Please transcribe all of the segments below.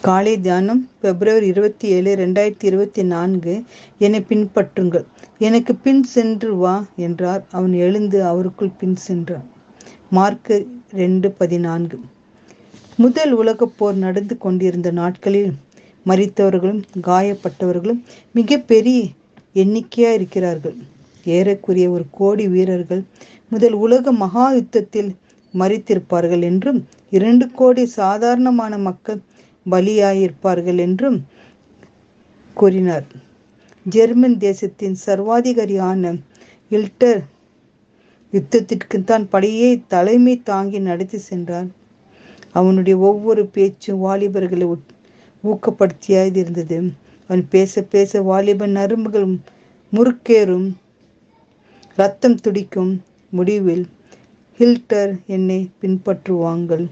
காலை தியானம் பிப்ரவரி இருபத்தி ஏழு ரெண்டாயிரத்தி இருபத்தி நான்கு. என்னை பின்பற்றுங்கள். எனக்கு பின் சென்று வா என்றார். அவன் எழுந்து அவருக்குள் பின் சென்றான். மார்க்கு ரெண்டு பதினான்கு. முதல் உலகப் போர் நடந்து கொண்டிருந்த நாட்களில் மறித்தவர்களும் காயப்பட்டவர்களும் மிக பெரிய எண்ணிக்கையா இருக்கிறார்கள் ஏறக்குரிய ஒரு கோடி வீரர்கள் முதல் உலக மகா யுத்தத்தில் மறித்திருப்பார்கள் என்றும் இரண்டு கோடி சாதாரணமான மக்கள் பலியாயிருப்பார்கள் என்றும் கூறினார். ஜெர்மன் தேசத்தின் சர்வாதிகாரியான இல்டர் யுத்தத்திற்கு தான் படையை தலைமை தாங்கி நடத்தி சென்றான் அவனுடைய ஒவ்வொரு பேச்சும் வாலிபர்களை ஊக்கப்படுத்தியாக இருந்தது அவன் பேச பேச வாலிபன் நரம்புகள் முறுக்கேறும். ரத்தம் துடிக்கும் முடிவில் ஹில்டர் என்னை பின்பற்றுவாங்கள்.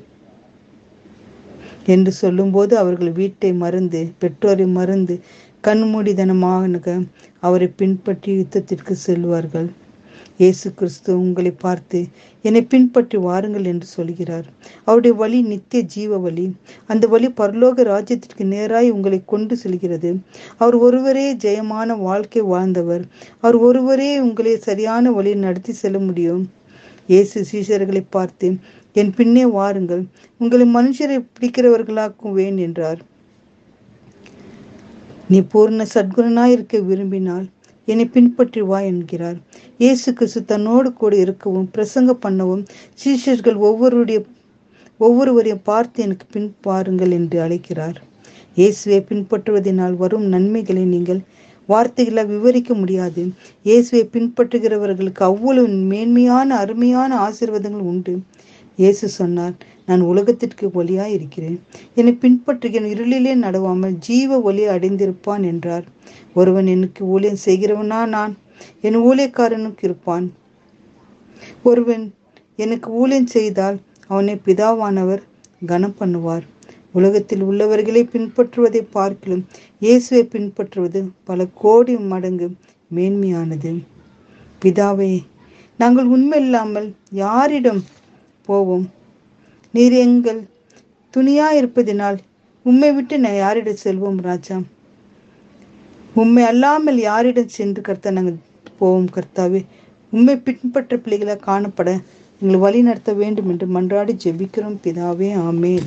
என்று சொல்லும்போது அவர்கள் வீட்டை மறந்து பெற்றோரை மறந்து கண்மூடிதனமாக அவரை பின்பற்றி யுத்தத்திற்கு செல்வார்கள். இயேசு கிறிஸ்து உங்களை பார்த்து என்னை பின்பற்றி வாருங்கள் என்று சொல்கிறார். அவருடைய வழி நித்திய ஜீவ வழி. அந்த வழி பரலோக ராஜ்யத்திற்கு நேராய் உங்களை கொண்டு செல்கிறது. அவர் ஒருவரே ஜெயமான வாழ்க்கை வாழ்ந்தவர். அவர் ஒருவரே உங்களை சரியான வழியில் நடத்தி செல்ல முடியும். இயேசு சீஷர்களை பார்த்து என் பின்னே வாருங்கள். உங்களை மனுஷரை பிடிக்கிறவர்களாக்குவேன் என்றார். நீ பூர்ண சத்குணனாய் இருக்க விரும்பினால் என்னை பின்பற்றி வா என்கிறார். இயேசு கிறிஸ்து தன்னோடு கூட இருக்கவும் பிரசங்க பண்ணவும் சீஷர்கள் ஒவ்வொருடைய ஒவ்வொருவரையும் பார்த்து எனக்கு பின் பாருங்கள் என்று அழைக்கிறார். இயேசுவை பின்பற்றுவதனால் வரும் நன்மைகளை நீங்கள் வார்த்தைகளால் விவரிக்க முடியாது. இயேசுவை பின்பற்றுகிறவர்களுக்கு அவ்வளவு மேன்மையான அருமையான ஆசீர்வாதங்கள் உண்டு. இயேசு சொன்னார் நான் உலகத்திற்கு ஒளியாய் இருக்கிறேன் என்னை பின்பற்றுகிறேன் இருளிலே நடவாமல் ஜீவ ஒளி அடைந்திருப்பான் என்றார். ஒருவன் எனக்கு ஊழியம் செய்கிறவனா நான்? என் ஊழியக்காரனுக்கு இருப்பான். ஒருவன் எனக்கு ஊழியம் செய்தால் அவனை பிதாவானவர் கனம் பண்ணுவார். உலகத்தில் உள்ளவர்களை பின்பற்றுவதை பார்க்கிலும் இயேசுவை பின்பற்றுவது பல கோடி மடங்கு மேன்மையானது. பிதாவே நாங்கள் உண்மை இல்லாமல் யாரிடம் போவோம். நீர் எங்கள் துணியா இருப்பதினால் உம்மை விட்டு நான் யாரிடம் செல்வோம் ராஜா. உண்மை அல்லாமல் யாரிடம் சென்று கர்த்தா நாங்கள் போவோம் கர்த்தாவே. உண்மை பின்பற்ற பிள்ளைகளாக காணப்பட எங்களை வழி நடத்த வேண்டும் என்று மன்றாடி ஜெபிக்கிறோம் பிதாவே ஆமேன்.